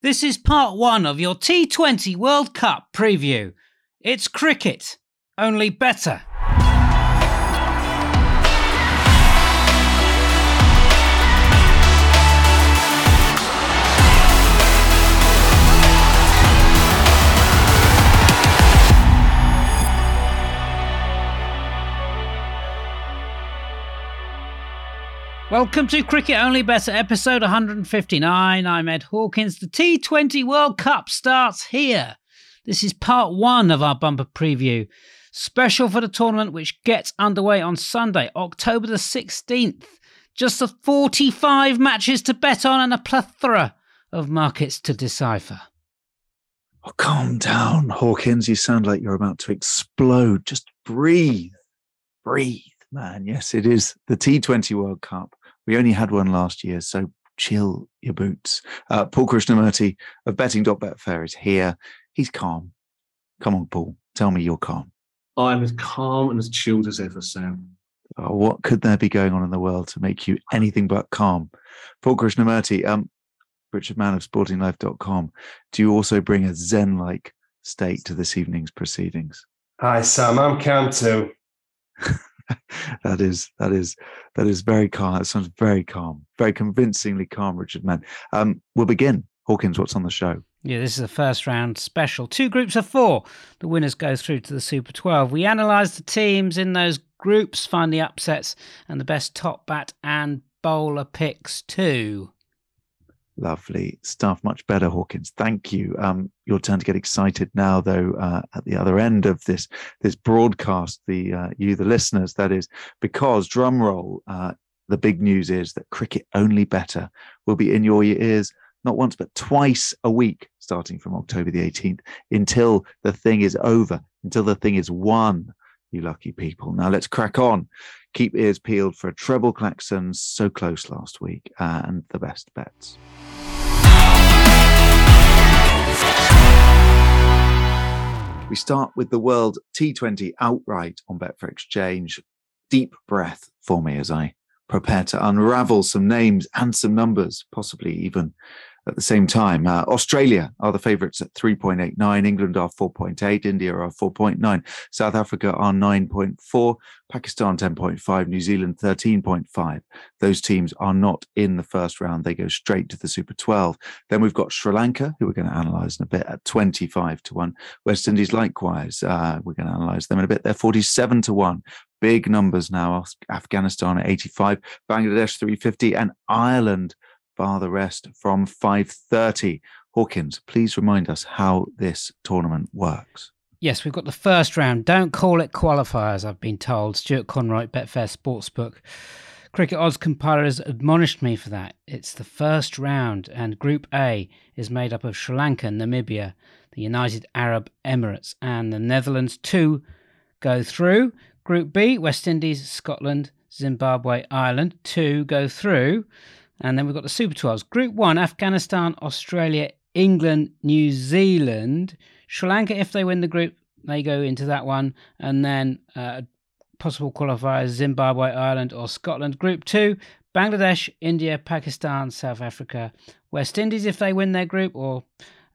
This is part one of your T20 World Cup preview. It's cricket, only better. Welcome to Cricket Only Better, episode 159. I'm Ed Hawkins. The T20 World Cup starts here. This is part one of our bumper preview, special for the tournament, which gets underway on Sunday, October the 16th. Just the 45 matches to bet on and a plethora of markets to decipher. Oh, calm down, Hawkins. You sound like you're about to explode. Just breathe. Breathe, man. Yes, it is the T20 World Cup. We only had one last year, so chill your boots. Uh, Paul Krishnamurty of betting.betfair is here. He's calm. Come on, Paul. Tell me you're calm. I'm as calm and as chilled as ever, Sam. Oh, what could there be going on in the world to make you anything but calm? Paul Krishnamurty, um, Richard Mann of sportinglife.com. Do you also bring a zen like state to this evening's proceedings? Hi, Sam. I'm calm too. that is that is that is very calm. That sounds very calm, very convincingly calm, Richard Mann. Um, we'll begin. Hawkins, what's on the show? Yeah, this is a first round special. Two groups of four. The winners go through to the Super 12. We analyse the teams in those groups, find the upsets, and the best top bat and bowler picks too. Lovely stuff. Much better, Hawkins. Thank you. Um, your turn to get excited now, though. Uh, at the other end of this this broadcast, the uh, you, the listeners, that is, because drum roll. Uh, the big news is that cricket only better will be in your ears not once but twice a week, starting from October the 18th, until the thing is over, until the thing is won. You lucky people. Now let's crack on. Keep ears peeled for a treble klaxon so close last week and the best bets. We start with the World T20 outright on Betfair Exchange. Deep breath for me as I prepare to unravel some names and some numbers, possibly even at the same time. Uh, Australia are the favourites at 3.89, England are 4.8, India are 4.9, South Africa are 9.4, Pakistan 10.5, New Zealand 13.5. Those teams are not in the first round, they go straight to the Super 12. Then we've got Sri Lanka, who we're going to analyse in a bit, at 25 to 1. West Indies, likewise, uh, we're going to analyse them in a bit. They're 47 to 1 big numbers now. Afghanistan at 85, Bangladesh 350, and Ireland bar the rest from 5.30. Hawkins, please remind us how this tournament works. Yes, we've got the first round. Don't call it qualifiers, I've been told. Stuart Conroy, Betfair Sportsbook. Cricket Odds Compiler has admonished me for that. It's the first round, and Group A is made up of Sri Lanka, Namibia, the United Arab Emirates, and the Netherlands. Two go through. Group B, West Indies, Scotland, Zimbabwe, Ireland. Two go through. And then we've got the Super 12s. Group 1, Afghanistan, Australia, England, New Zealand. Sri Lanka, if they win the group, they go into that one. And then uh, possible qualifiers Zimbabwe, Ireland, or Scotland. Group 2, Bangladesh, India, Pakistan, South Africa, West Indies, if they win their group, or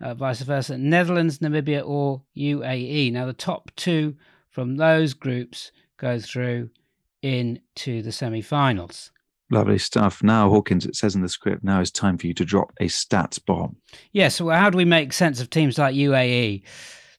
uh, vice versa. Netherlands, Namibia, or UAE. Now, the top two from those groups go through into the semi finals. Lovely stuff. Now, Hawkins, it says in the script, now is time for you to drop a stats bomb. Yes. Yeah, so how do we make sense of teams like UAE,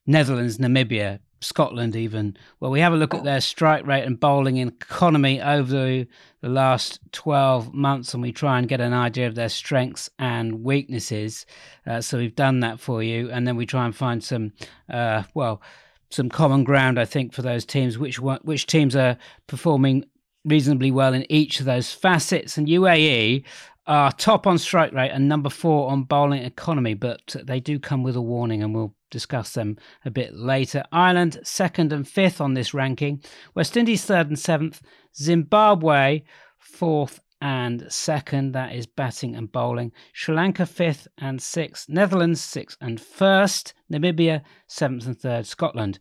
Netherlands, Namibia, Scotland, even? Well, we have a look at their strike rate and bowling economy over the, last 12 months and we try and get an idea of their strengths and weaknesses. Uh, so we've done that for you. And then we try and find some, uh, well, some common ground, I think, for those teams. Which which teams are performing reasonably well in each of those facets. And UAE are top on strike rate and number four on bowling economy, but they do come with a warning, and we'll discuss them a bit later. Ireland, second and fifth on this ranking. West Indies, third and seventh. Zimbabwe, fourth and second. That is batting and bowling. Sri Lanka, fifth and sixth. Netherlands, sixth and first. Namibia, seventh and third. Scotland,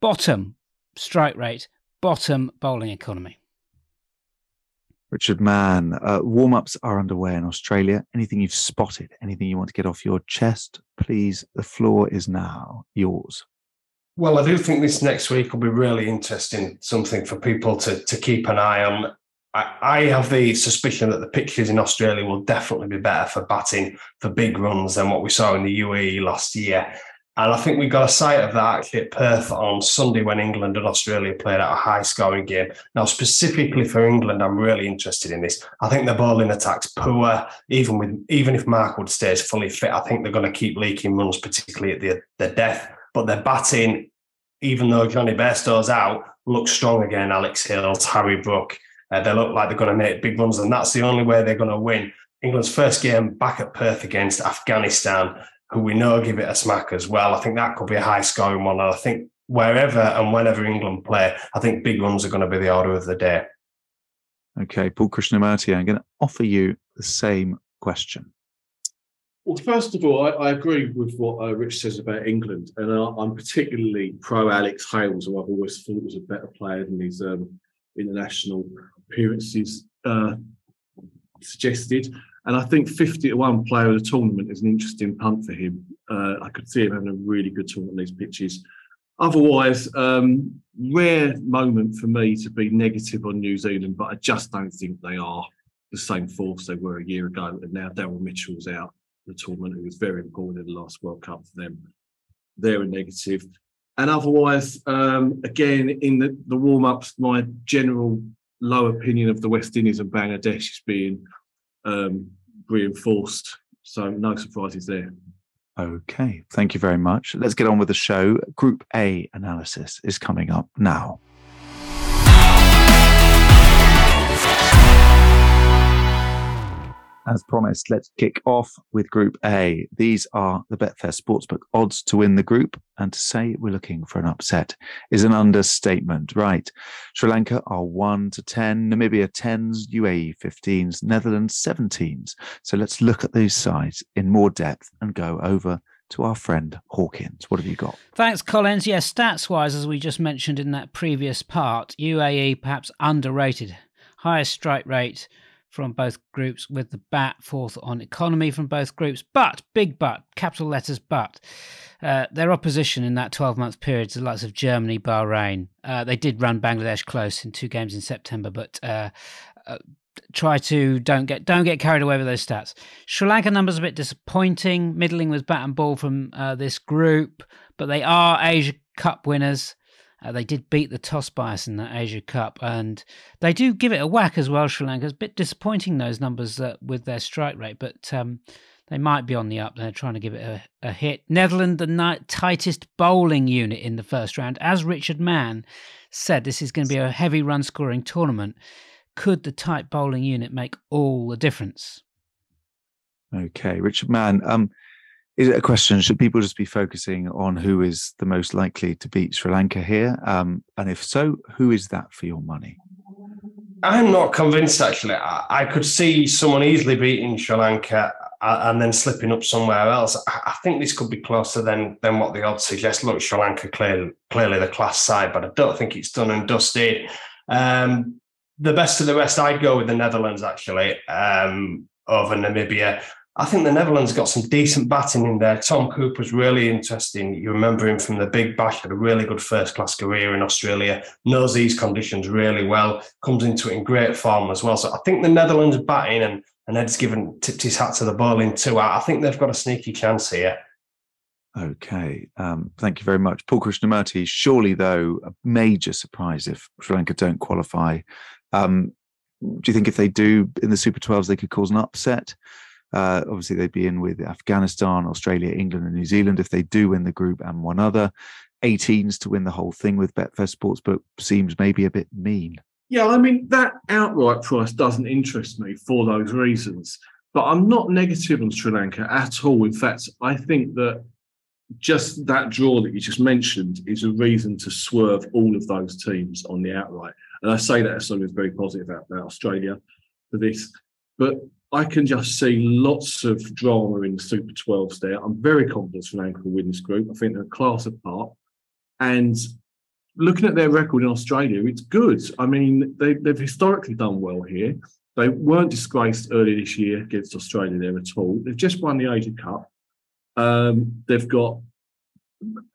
bottom strike rate, bottom bowling economy. Richard Mann, uh, warm ups are underway in Australia. Anything you've spotted, anything you want to get off your chest, please, the floor is now yours. Well, I do think this next week will be really interesting, something for people to, to keep an eye on. I, I have the suspicion that the pitches in Australia will definitely be better for batting for big runs than what we saw in the UAE last year. And I think we got a sight of that actually at Perth on Sunday when England and Australia played out a high scoring game. Now, specifically for England, I'm really interested in this. I think the bowling attack's poor. Even with even if Mark Wood stays fully fit, I think they're going to keep leaking runs, particularly at the, the death. But their batting, even though Jonny Bairstow's out, looks strong again. Alex Hales, Harry Brook. Uh, they look like they're going to make big runs, and that's the only way they're going to win. England's first game back at Perth against Afghanistan who we know give it a smack as well. I think that could be a high scoring one. And I think wherever and whenever England play, I think big runs are going to be the order of the day. Okay, Paul Krishnamurty, I'm going to offer you the same question. Well, first of all, I, I agree with what uh, Rich says about England, and uh, I'm particularly pro Alex Hales, who I've always thought was a better player than his um, international appearances uh, suggested. And I think 50 to 1 player of the tournament is an interesting punt for him. Uh, I could see him having a really good tournament on these pitches. Otherwise, um, rare moment for me to be negative on New Zealand, but I just don't think they are the same force they were a year ago. And now Daryl Mitchell's out the tournament, who was very important in the last World Cup for them. They're a negative. And otherwise, um, again, in the, the warm ups, my general low opinion of the West Indies and Bangladesh is being um, reinforced. So no surprises there. Okay, thank you very much. Let's get on with the show. Group A analysis is coming up now. As promised, let's kick off with Group A. These are the Betfair Sportsbook odds to win the group, and to say we're looking for an upset is an understatement. Right. Sri Lanka are 1 to 10, Namibia 10s, UAE 15s, Netherlands 17s. So let's look at these sides in more depth and go over to our friend Hawkins. What have you got? Thanks, Collins. Yes, stats wise, as we just mentioned in that previous part, UAE perhaps underrated. Highest strike rate from both groups, with the bat fourth on economy from both groups. But, big but, capital letters but, uh, their opposition in that 12 month period, the likes of Germany, Bahrain, uh, they did run Bangladesh close in two games in September, but. Uh, uh try to don't get don't get carried away with those stats. Sri Lanka numbers a bit disappointing, middling with bat and ball from uh, this group, but they are Asia Cup winners. Uh, they did beat the toss bias in the Asia Cup, and they do give it a whack as well. Sri Lanka. A bit disappointing those numbers uh, with their strike rate, but um, they might be on the up. They're trying to give it a, a hit. Netherlands, the tightest bowling unit in the first round, as Richard Mann said. This is going to be a heavy run scoring tournament. Could the tight bowling unit make all the difference? Okay, Richard Mann. Um, is it a question? Should people just be focusing on who is the most likely to beat Sri Lanka here? Um, and if so, who is that for your money? I'm not convinced, actually. I, I could see someone easily beating Sri Lanka uh, and then slipping up somewhere else. I, think this could be closer than than what the odds suggest. Look, Sri Lanka clearly, clearly the class side, but I don't think it's done and dusted. Um, the best of the rest, I'd go with the Netherlands actually um, over Namibia. I think the Netherlands got some decent batting in there. Tom Cooper's really interesting. You remember him from the Big Bash, had a really good first class career in Australia, knows these conditions really well, comes into it in great form as well. So I think the Netherlands batting and, and Ed's given tipped his hat to the bowling too. I, I think they've got a sneaky chance here. Okay, um, thank you very much, Paul Krishnamurty. Surely, though, a major surprise if Sri Lanka don't qualify. Um, do you think if they do in the Super 12s, they could cause an upset? Uh, obviously, they'd be in with Afghanistan, Australia, England, and New Zealand if they do win the group and one other. 18s to win the whole thing with Betfair Sportsbook seems maybe a bit mean. Yeah, I mean, that outright price doesn't interest me for those reasons. But I'm not negative on Sri Lanka at all. In fact, I think that just that draw that you just mentioned is a reason to swerve all of those teams on the outright. And I say that as someone who's very positive about, about Australia for this. But I can just see lots of drama in the Super 12s there. I'm very confident Lanka will win this group. I think they're a class apart. And looking at their record in Australia, it's good. I mean, they, have historically done well here. They weren't disgraced earlier this year against Australia there at all. They've just won the Asia Cup. Um, they've got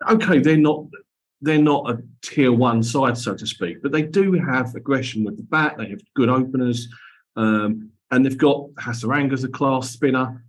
okay. They're not they're not a tier one side, so to speak, but they do have aggression with the bat. They have good openers, um, and they've got Hasaranga's a class spinner.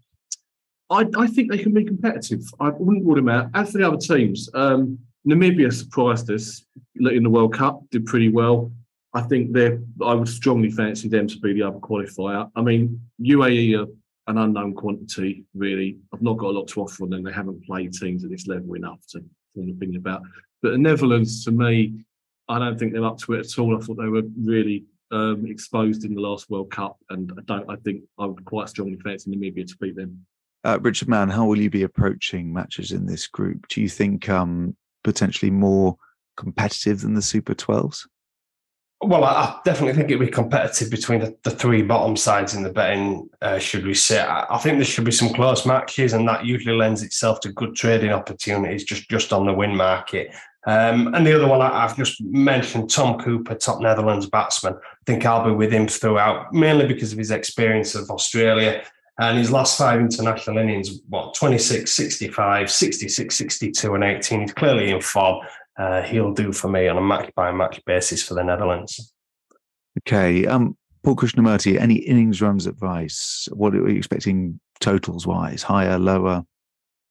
I, I, think they can be competitive. I wouldn't rule them out. As for the other teams, um, Namibia surprised us in the World Cup, did pretty well. I think they're. I would strongly fancy them to be the other qualifier. I mean, UAE are an unknown quantity, really. I've not got a lot to offer on them. They haven't played teams at this level enough to form an opinion about. But the Netherlands, to me, I don't think they're up to it at all. I thought they were really um, exposed in the last World Cup, and I don't. I think I would quite strongly fancy Namibia to beat them. Uh, Richard Mann, how will you be approaching matches in this group? Do you think um, potentially more competitive than the Super 12s? Well, I definitely think it'll be competitive between the, the three bottom sides in the betting, uh, should we say. I, think there should be some close matches, and that usually lends itself to good trading opportunities just, just on the win market. Um, and the other one I, have just mentioned, Tom Cooper, top Netherlands batsman. I think I'll be with him throughout, mainly because of his experience of Australia and his last five international innings, what, 26, 65, 66, 62, and 18. He's clearly in form uh, he'll do for me on a match by match basis for the Netherlands. Okay. Um, Paul Krishnamurty, any innings runs advice? What are you expecting totals wise? Higher, lower?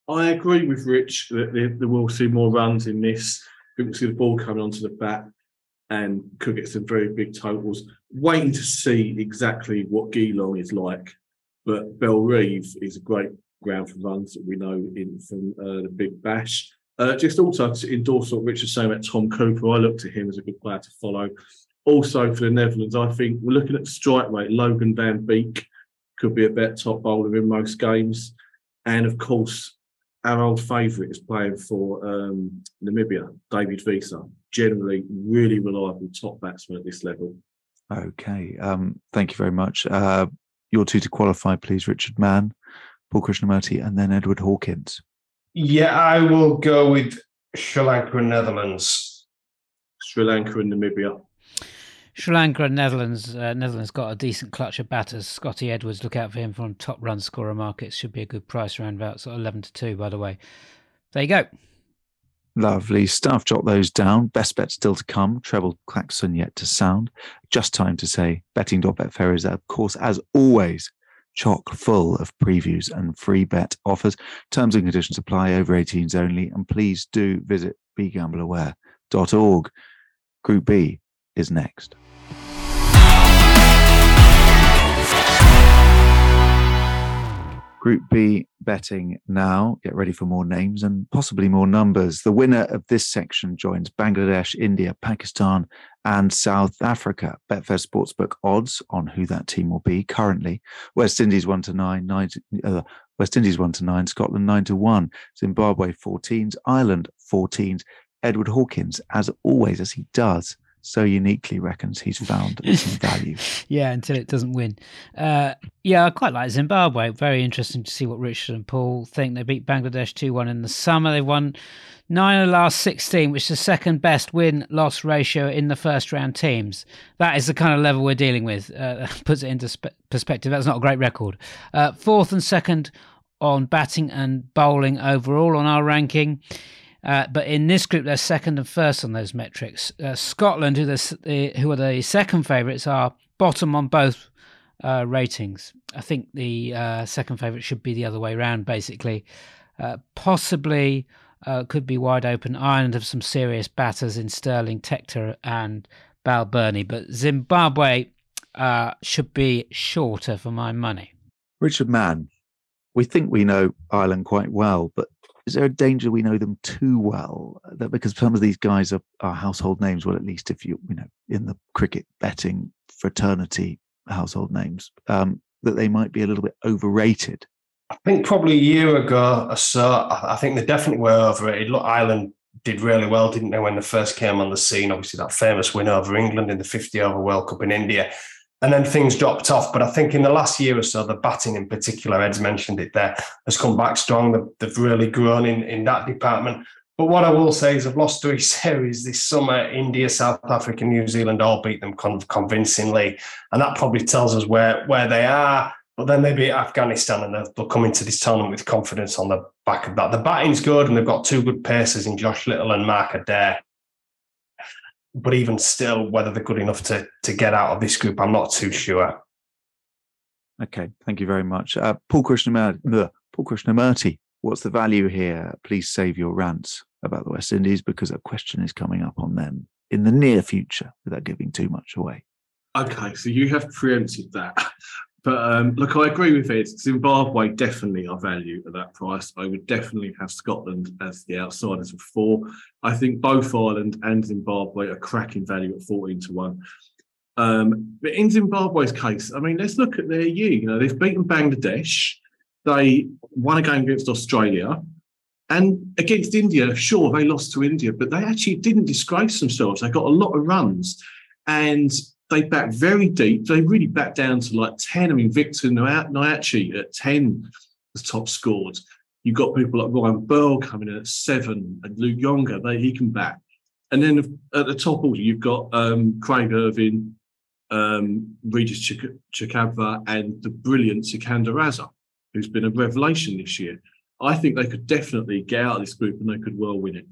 I agree with Rich that there will see more runs in this. Will see the ball coming onto the bat and could get some very big totals. Waiting to see exactly what Geelong is like. But Bellerive is a great ground for runs that we know in from uh, the Big Bash. Uh, just also to endorse what Richard saying about Tom Cooper, I look to him as a good player to follow. Also for the Netherlands, I think we're looking at strike rate. Logan van Beek could be a better top bowler in most games, and of course, our old favourite is playing for um, Namibia, David Wiese. Generally, really reliable top batsman at this level. Okay, um, thank you very much. Uh, your two to qualify, please, Richard Mann, Paul Krishnamurty, and then Edward Hawkins. Yeah, I will go with Sri Lanka and Netherlands. Sri Lanka and Namibia. Sri Lanka and Netherlands. Uh, Netherlands got a decent clutch of batters. Scotty Edwards, look out for him from top run scorer markets. Should be a good price around about sort of 11 to 2, by the way. There you go. Lovely stuff. Jot those down. Best bet still to come. Treble klaxon yet to sound. Just time to say betting.betfair is, of course, as always, chock full of previews and free bet offers. Terms and conditions apply over 18s only. And please do visit begambleaware.org. Group B is next. Group B betting now. Get ready for more names and possibly more numbers. The winner of this section joins Bangladesh, India, Pakistan, and South Africa. Betfair Sportsbook odds on who that team will be currently: West Indies one to nine, nine uh, West Indies one to nine, Scotland nine to one, Zimbabwe 14s, Ireland 14s. Edward Hawkins, as always, as he does, so uniquely reckons he's found some value. yeah, until it doesn't win. Uh, yeah, I quite like Zimbabwe. Very interesting to see what Richard and Paul think. They beat Bangladesh 2 1 in the summer. They won nine of the last 16, which is the second best win loss ratio in the first round teams. That is the kind of level we're dealing with. Uh, puts it into spe- perspective. That's not a great record. Uh, fourth and second on batting and bowling overall on our ranking. Uh, but in this group, they're second and first on those metrics. Uh, Scotland, who, the, who are the second favourites, are bottom on both uh, ratings. I think the uh, second favourite should be the other way around, basically. Uh, possibly could be wide open. Ireland have some serious batters in Stirling, Tector, and Balbirnie, but Zimbabwe should be shorter for my money. Richard Mann, we think we know Ireland quite well, but is there a danger we know them too well that because some of these guys are, are household names well at least if you you know in the cricket betting fraternity household names um, that they might be a little bit overrated? I think probably a year ago or so i think they definitely were overrated. Look ireland did really well didn't they when they first came on the scene? Obviously that famous win over england in the 50 over world cup in india and then things dropped off. But I think in the last year or so, the batting in particular, Ed's mentioned it there, has come back strong. They've really grown in, in that department. But what I will say is I've lost three series this summer. India, South Africa, New Zealand all beat them con- convincingly. And that probably tells us where, where they are. But then they beat Afghanistan and they'll come into this tournament with confidence on the back of that. The batting's good and they've got two good pacers in Josh Little and Mark Adair. But even still, whether they're good enough to, to get out of this group, I'm not too sure. Okay, thank you very much. Uh, Paul Krishnamurty, Paul Krishnamurty, what's the value here? Please save your rants about the West Indies because a question is coming up on them in the near future without giving too much away. Okay, so you have preempted that. But um, look, I agree with it. Zimbabwe definitely are value at that price. I would definitely have Scotland as the outsiders of four. I think both Ireland and Zimbabwe are cracking value at 14 to 1. Um, but in Zimbabwe's case, I mean, let's look at their year. You know, they've beaten Bangladesh. They won a game against Australia. And against India, sure, they lost to India, but they actually didn't disgrace themselves. They got a lot of runs. And they back very deep. They really back down to like 10. I mean, Victor Nyauchi at 10 was top scored. You've got people like Ryan Burl coming in at seven and Luke Younger, they, he can back. And then at the top order, you've got um, Craig Ervine, um, Regis Chik- and the brilliant Sikander Raza, who's been a revelation this year. I think they could definitely get out of this group and they could well win it.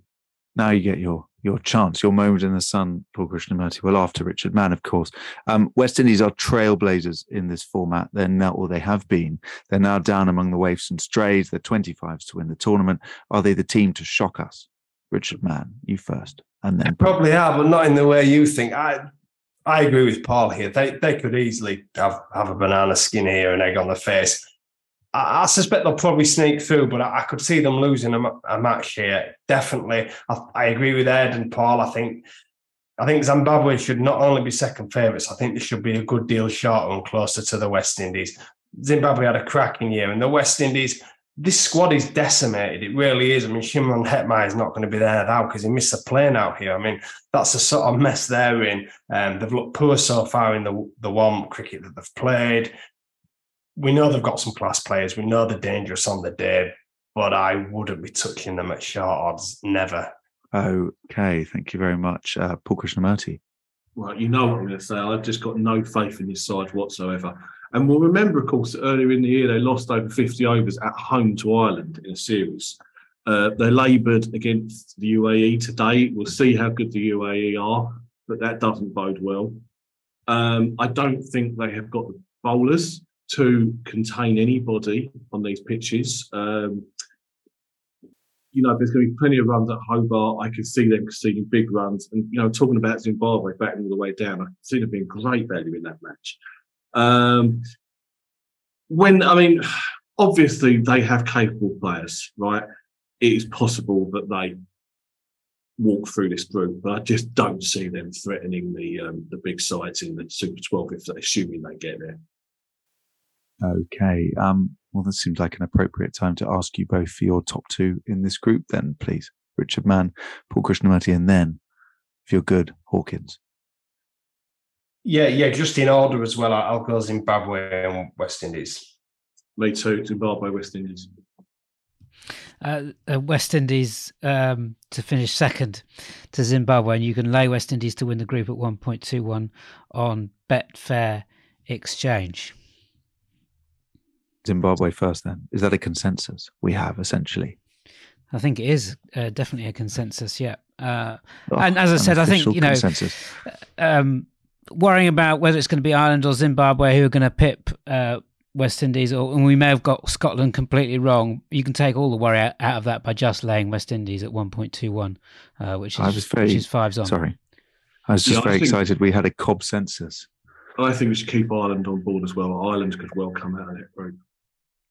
Now you get your your chance, your moment in the sun, Paul Krishnamurty. Well, after Richard Mann, of course. Um, West Indies are trailblazers in this format. They're now, or they have been. They're now down among the waifs and strays. They're 25s to win the tournament. Are they the team to shock us? Richard Mann, you first, and then they probably are, but not in the way you think. I I agree with Paul here. They they could easily have, have a banana skin here and egg on the face. I, I suspect they'll probably sneak through, but I, I could see them losing a, a match here. Definitely, I, I, agree with Ed and Paul. I think I think Zimbabwe should not only be second favourites. I think they should be a good deal shorter and closer to the West Indies. Zimbabwe had a cracking year, and the West Indies. This squad is decimated. It really is. I mean, Shimron Hetmyer is not going to be there now because he missed a plane out here. I mean, that's the sort of mess they're in. Um, they've looked poor so far in the the one cricket that they've played we know they've got some class players. We know they're dangerous on the day, but I wouldn't be touching them at short odds. Never. Okay, thank you very much, uh, Paul Krishnamurty. Well, you know what I'm going to say. I've just got no faith in this side whatsoever. And we'll remember, of course, earlier in the year they lost over 50 overs at home to Ireland in a series. Uh, they laboured against the UAE today. We'll see how good the UAE are, but that doesn't bode well. Um, I don't think they have got the bowlers to contain anybody on these pitches. Um, you know, there's going to be plenty of runs at Hobart. I can see them conceding big runs. And, you know, talking about Zimbabwe batting all the way down, I can see them being great value in that match. Um, when, I mean, obviously they have capable players, right? It is possible that they walk through this group, but I just don't see them threatening the um, the big sides in the Super 12 if assuming they get there. Okay. Um, well, that seems like an appropriate time to ask you both for your top two in this group, then, please. Richard Mann, Paul Krishnamurty, and then, if you're good, Hawkins. Yeah, yeah, just in order as well. I'll go Zimbabwe and West Indies. Me too, Zimbabwe, West Indies. Uh, uh, West Indies um, to finish second to Zimbabwe, and you can lay West Indies to win the group at 1.21 on Betfair Exchange. Zimbabwe first, then? Is that a consensus we have essentially? I think it is uh, definitely a consensus. Yeah, uh, oh, and as I said, I think you know, um, worrying about whether it's going to be Ireland or Zimbabwe who are going to pip uh, West Indies, or and we may have got Scotland completely wrong. You can take all the worry out, out of that by just laying West Indies at one point two one, uh, which is I was very, which is fives on. Sorry, I was just yeah, very think, excited. We had a Cobb census. I think we should keep Ireland on board as well. Ireland could well come out of it group.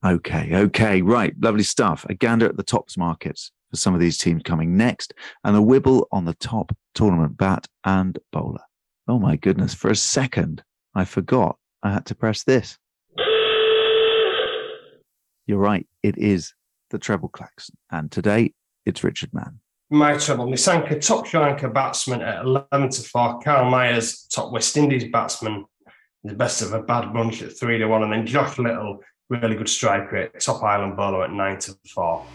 Okay, okay, right. Lovely stuff. A gander at the tops markets for some of these teams coming next, and a wibble on the top tournament bat and bowler. Oh my goodness, for a second, I forgot I had to press this. You're right, it is the treble klaxon. And today, it's Richard Mann. My treble, Nissanka, top Sri Lanka batsman at 11 to 4. Kyle Mayers, top West Indies batsman, the best of a bad bunch at 3 to 1. And then Josh Little, really good strike rate, top Ireland bowler at 9 to 4.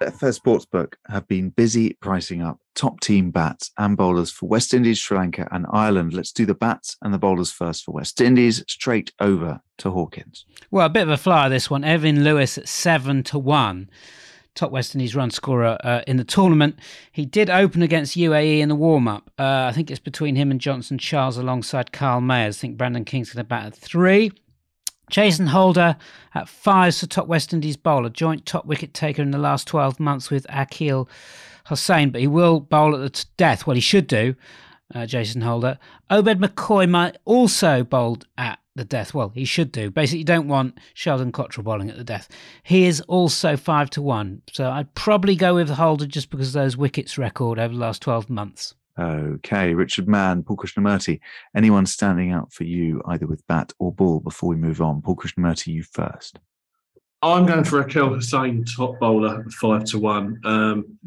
Betfair Sportsbook have been busy pricing up top team bats and bowlers for West Indies, Sri Lanka, and Ireland. Let's do the bats and the bowlers first for West Indies, straight over to Hawkins. Well, a bit of a flyer this one. Evin Lewis at 7 to 1. Top West Indies run scorer uh, in the tournament. He did open against UAE in the warm up. Uh, I think it's between him and Johnson Charles alongside Kyle Mayers. I think Brandon King's going to bat at three. Jason Holder at five for top West Indies bowler, joint top wicket taker in the last 12 months with Akeal Hosein, but he will bowl at the death. Well, he should do, uh, Jason Holder. Obed McCoy might also bowl at the death. Well, he should do. Basically, you don't want Sheldon Cottrell bowling at the death. He is also five to one. So I'd probably go with Holder just because of those wickets record over the last 12 months. Okay, Richard Mann, Paul Krishnamurty. Anyone standing out for you, either with bat or ball, before we move on? Paul Krishnamurty, you first. I'm going for Akeal Hosein, top bowler, five to one. Um,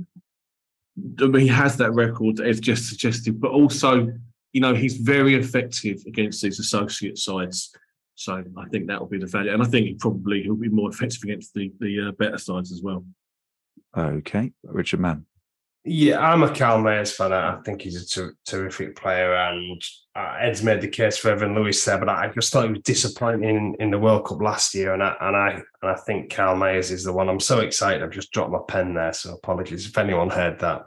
I mean, he has that record, as just suggested, but also, you know, he's very effective against these associate sides. So I think that will be the value, and I think he probably he'll be more effective against the the uh, better sides as well. Okay, Richard Mann. Yeah, I'm a Kyle Mayers fan. I think he's a ter- terrific player, and uh, Ed's made the case for Evin Lewis there, but I just thought he was disappointing in, in the World Cup last year, and I and I and I think Kyle Mayers is the one. I'm so excited. I've just dropped my pen there, so apologies if anyone heard that.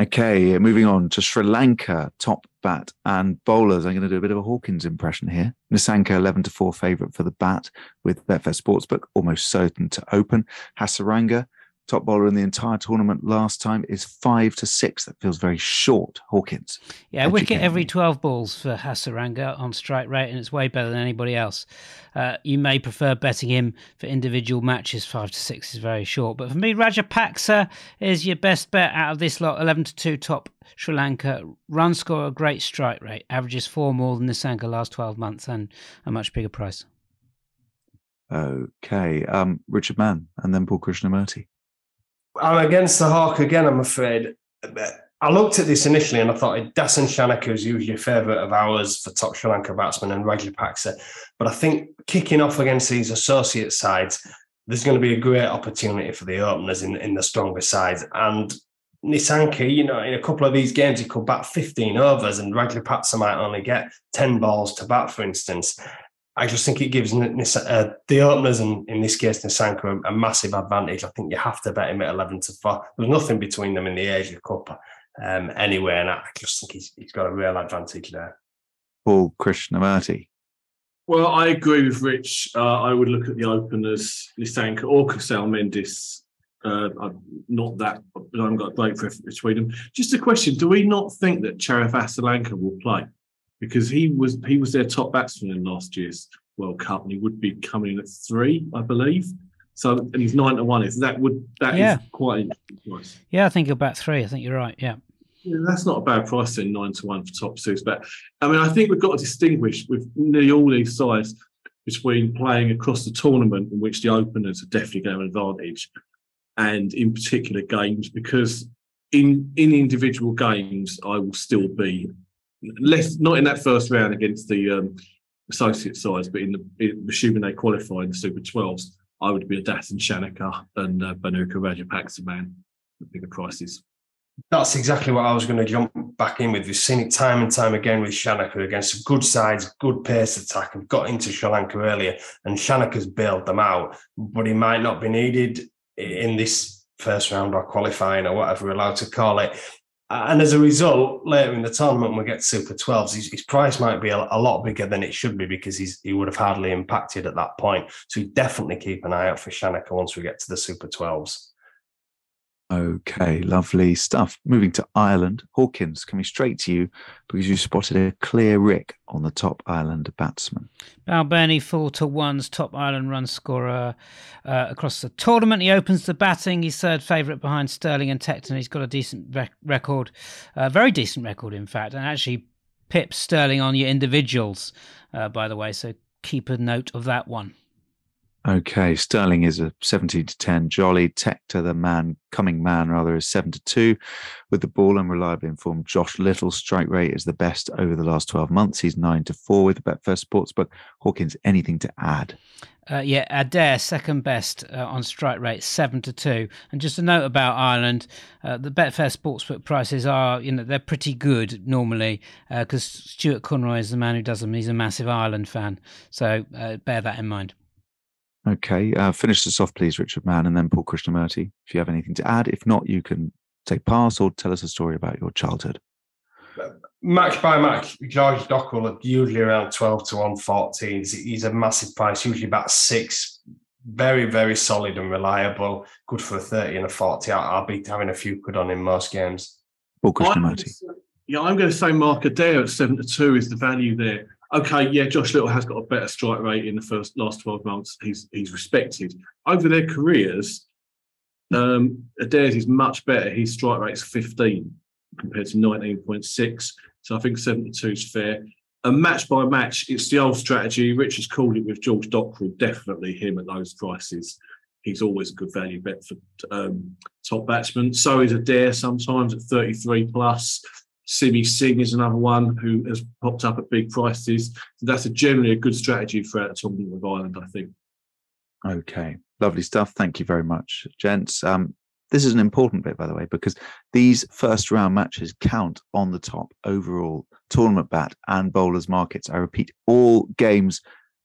Okay, moving on to Sri Lanka, top bat and bowlers. I'm going to do a bit of a Hawkins impression here. Nissanka, 11 to 4 favourite for the bat with Betfair Sportsbook, almost certain to open. Hasaranga, top bowler in the entire tournament last time is five to six. That feels very short. Hawkins. Yeah, wicket every 12 balls for Hasaranga on strike rate, and it's way better than anybody else. Uh, you may prefer betting him for individual matches. Five to six is very short. But for me, Rajapaksa is your best bet out of this lot. 11 to 2 top Sri Lanka. Run score, a great strike rate. Averages four more than Nissanka last 12 months and a much bigger price. Okay. Um, Richard Mann and then Paul Krishnamurty. I'm against the Hawk again, I'm afraid. I looked at this initially and I thought Dasun Shanaka is usually a favourite of ours for top Sri Lanka batsman and Rajapaksa. But I think kicking off against these associate sides, there's going to be a great opportunity for the openers in, in the stronger sides. And Nissanka, you know, in a couple of these games, he could bat 15 overs and Rajapaksa might only get 10 balls to bat, for instance. I just think it gives uh, the openers, and in this case, Nissanka, a, a, massive advantage. I think you have to bet him at 11 to 4. There's nothing between them in the Asia Cup um, anyway, and I just think he's, he's got a real advantage there. Paul Krishnamurty. Well, I agree with Rich. Uh, I would look at the openers, Nissanka or Kusal Mendis. Uh, I'm not that, but I haven't got a great preference between them. Just a question: Do we not think that Charith Asalanka will play? Because he was he was their top batsman in last year's World Cup, and he would be coming in at three, I believe. So and he's nine to one. Is that would that yeah. is quite nice. Yeah, I think about three. I think you're right. Yeah. Yeah, that's not a bad price then, nine to one for top six. But I mean, I think we've got to distinguish with nearly all these sides between playing across the tournament, in which the openers are definitely going to have an advantage, and in particular games, because in in individual games, I will still be less not in that first round against the um, associate sides, but in the in, assuming they qualify in the Super 12s, I would be a Dasun Shanaka and uh, Bhanuka Rajapaksa man at bigger prices. That's exactly what I was going to jump back in with. We've seen it time and time again with Shanaka against good sides, good pace attack, and got into Sri Lanka earlier, and Shanaka's bailed them out. But he might not be needed in this first round or qualifying or whatever we're allowed to call it and as a result, later in the tournament, we get Super 12s, his, his price might be a, a, lot bigger than it should be because he would have hardly impacted at that point. So definitely keep an eye out for Shanaka once we get to the Super 12s. Okay, lovely stuff. Moving to Ireland, Hawkins, coming straight to you because you spotted a clear Rick on the top Ireland batsman. Balbirnie, four to one's top Ireland run scorer uh, across the tournament. He opens the batting. He's third favourite behind Stirling and Tector. He's got a decent rec- record, a uh, very decent record, in fact, and actually pips Stirling on your individuals, uh, by the way. So keep a note of that one. Okay, Stirling is a 17 to 10. Jolly, Tector, the man, coming man rather, is 7 to 2. With the ball and reliably informed Josh Little, strike rate is the best over the last 12 months. He's 9 to 4 with the Betfair Sportsbook. Hawkins, anything to add? Uh, yeah, Adair second best uh, on strike rate, seven to two. And just a note about Ireland: uh, the Betfair sportsbook prices are, you know, they're pretty good normally because uh, Stuart Conroy is the man who does them. He's a massive Ireland fan, so uh, bear that in mind. Okay, uh, finish this off, please, Richard Mann, and then Paul Krishnamurty. If you have anything to add, if not, you can take pass or tell us a story about your childhood. Match by match, George Dockrell usually around 12 to 114. He's a massive price, usually about six. Very, very solid and reliable. Good for a 30 and a 40. I'll, I'll be having a few quid on in most games. Paul Krishnamurty. Yeah, I'm going to say Mark Adair at 7 to 2 is the value there okay, yeah, Josh Little has got a better strike rate in the first last 12 months. He's he's respected. Over their careers, um, Adair's is much better. His strike rate is 15 compared to 19.6. So I think 72 is fair. And match by match, it's the old strategy. Richard's called it with George Dockrell, definitely him at those prices. He's always a good value bet for um, top batsmen. So is Adair sometimes at 33 plus. Simi Singh is another one who has popped up at big prices. So that's a generally a good strategy for a tournament of Ireland, I think. Okay, lovely stuff. Thank you very much, gents. Um, this is an important bit, by the way, because these first round matches count on the top overall tournament bat and bowlers markets. I repeat, all games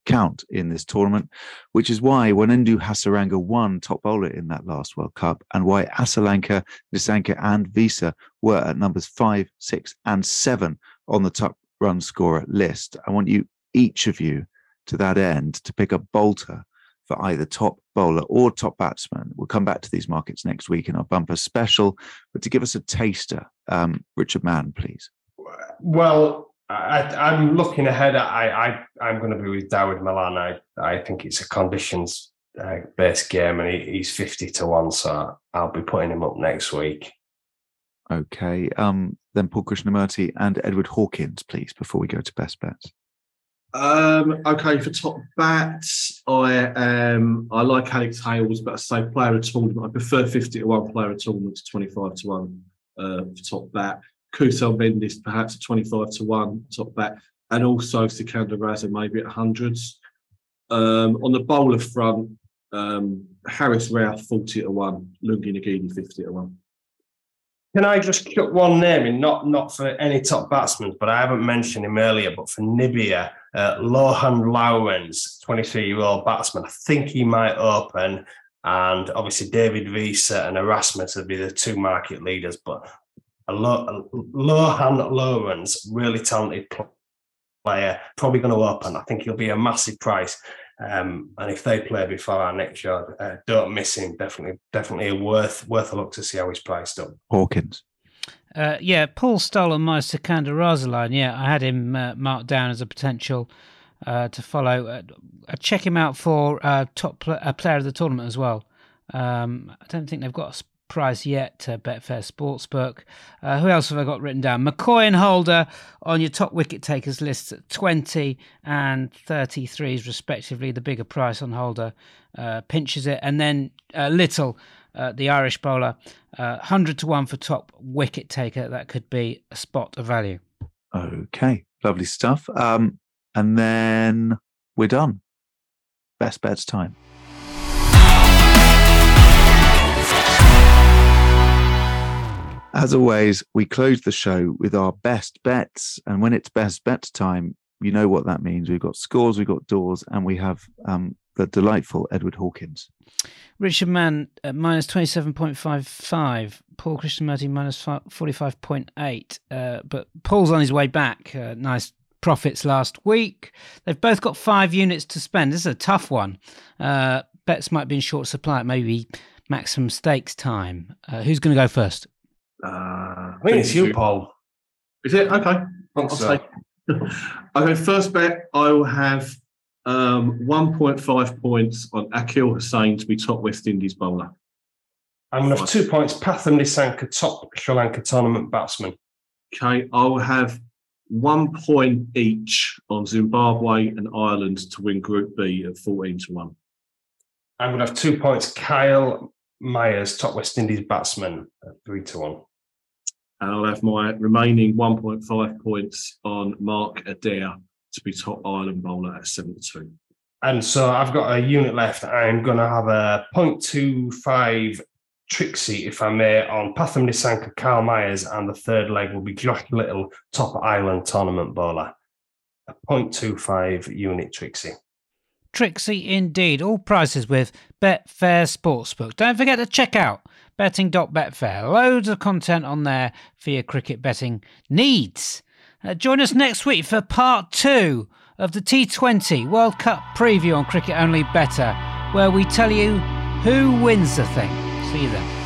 count in this tournament, which is why Wanindu Hasaranga won top bowler in that last World Cup and why Asalanka, Nissanka, and Wiese were at numbers five, six, and seven on the top run scorer list. I want you, each of you, to that end, to pick a bolter for either top bowler or top batsman. We'll come back to these markets next week in our bumper special, but to give us a taster, um, Richard Mann, please. Well, I, am looking ahead. I, I, am going to be with Dawid Malan. I, I think it's a conditions uh, based game, and he, he's 50 to one. So I'll be putting him up next week. Okay. Um. Then Paul Krishnamurty and Edward Hawkins, please, before we go to best bets. Um. Okay. For top bats, I um I like Alex Hales, but I say player of tournament. I prefer 50 to one player of tournament to 25 to one uh, for top bat. Kusal Mendis perhaps 25 to 1 top bat, and also Sikander Raza maybe at hundreds. Um, on the bowler front, um, Haris Rauf 40 to 1, Lungi Ngidi 50 to 1. Can I just chuck one name in? Not not for any top batsmen, but I haven't mentioned him earlier. But for Namibia, uh, Lohan Louwrens, 23 year old batsman, I think he might open. And obviously, David Wiese and Erasmus would be the two market leaders. But Lo- Lohan Louwrens, really talented player, probably going to open. I think he'll be a massive price. Um, and if they play before our next show, uh, don't miss him. Definitely, definitely worth worth a look to see how he's priced up. Hawkins. Uh, yeah, Paul Stoll my Sikander Raza line. Yeah, I had him uh, marked down as a potential uh, to follow. Uh, check him out for uh, top pl- player of the tournament as well. Um, I don't think they've got a price yet to Betfair Sportsbook. Uh, who else have I got written down? McCoy and Holder on your top wicket takers lists at 20 and 33s respectively. The bigger price on Holder uh, pinches it. And then uh, Little, uh, the Irish bowler, 100 uh, to 1 for top wicket taker. That could be a spot of value. Okay, lovely stuff. Um, and then we're done. Best bets time. As always, we close the show with our best bets. And when it's best bet time, you know what that means. We've got scores, we've got doors, and we have um, the delightful Edward Hawkins. Richard Mann at minus 27.55. Paul Krishnamurty minus 45.8. Uh, but Paul's on his way back. Uh, nice profits last week. They've both got five units to spend. This is a tough one. Uh, bets might be in short supply. Maybe maximum stakes time. Uh, who's going to go first? Uh, I think it's you, Paul. Is it okay? I'll so. okay, first bet I will have um, 1.5 points on Akeal Hosein to be top West Indies bowler. I'm going to have two points. Pathum Nissanka, top Sri Lanka tournament batsman. Okay, I will have one point each on Zimbabwe and Ireland to win Group B at 14 to 1. I'm going to have two points. Kyle Mayers, top West Indies batsman, at three to one. And I'll have my remaining 1.5 points on Mark Adair to be top Ireland bowler at 72. And so I've got a unit left. I'm going to have a 0.25 Trixie, if I may, on Pathum Nissanka, Kyle Mayers, and the third leg will be Josh Little, top Ireland tournament bowler. A 0.25 unit Trixie. Trixie indeed. All prices with Betfair Sportsbook. Don't forget to check out betting.betfair. Loads of content on there for your cricket betting needs. Uh, join us next week for part two of the T20 World Cup preview on Cricket Only Better, where we tell you who wins the thing. See you then.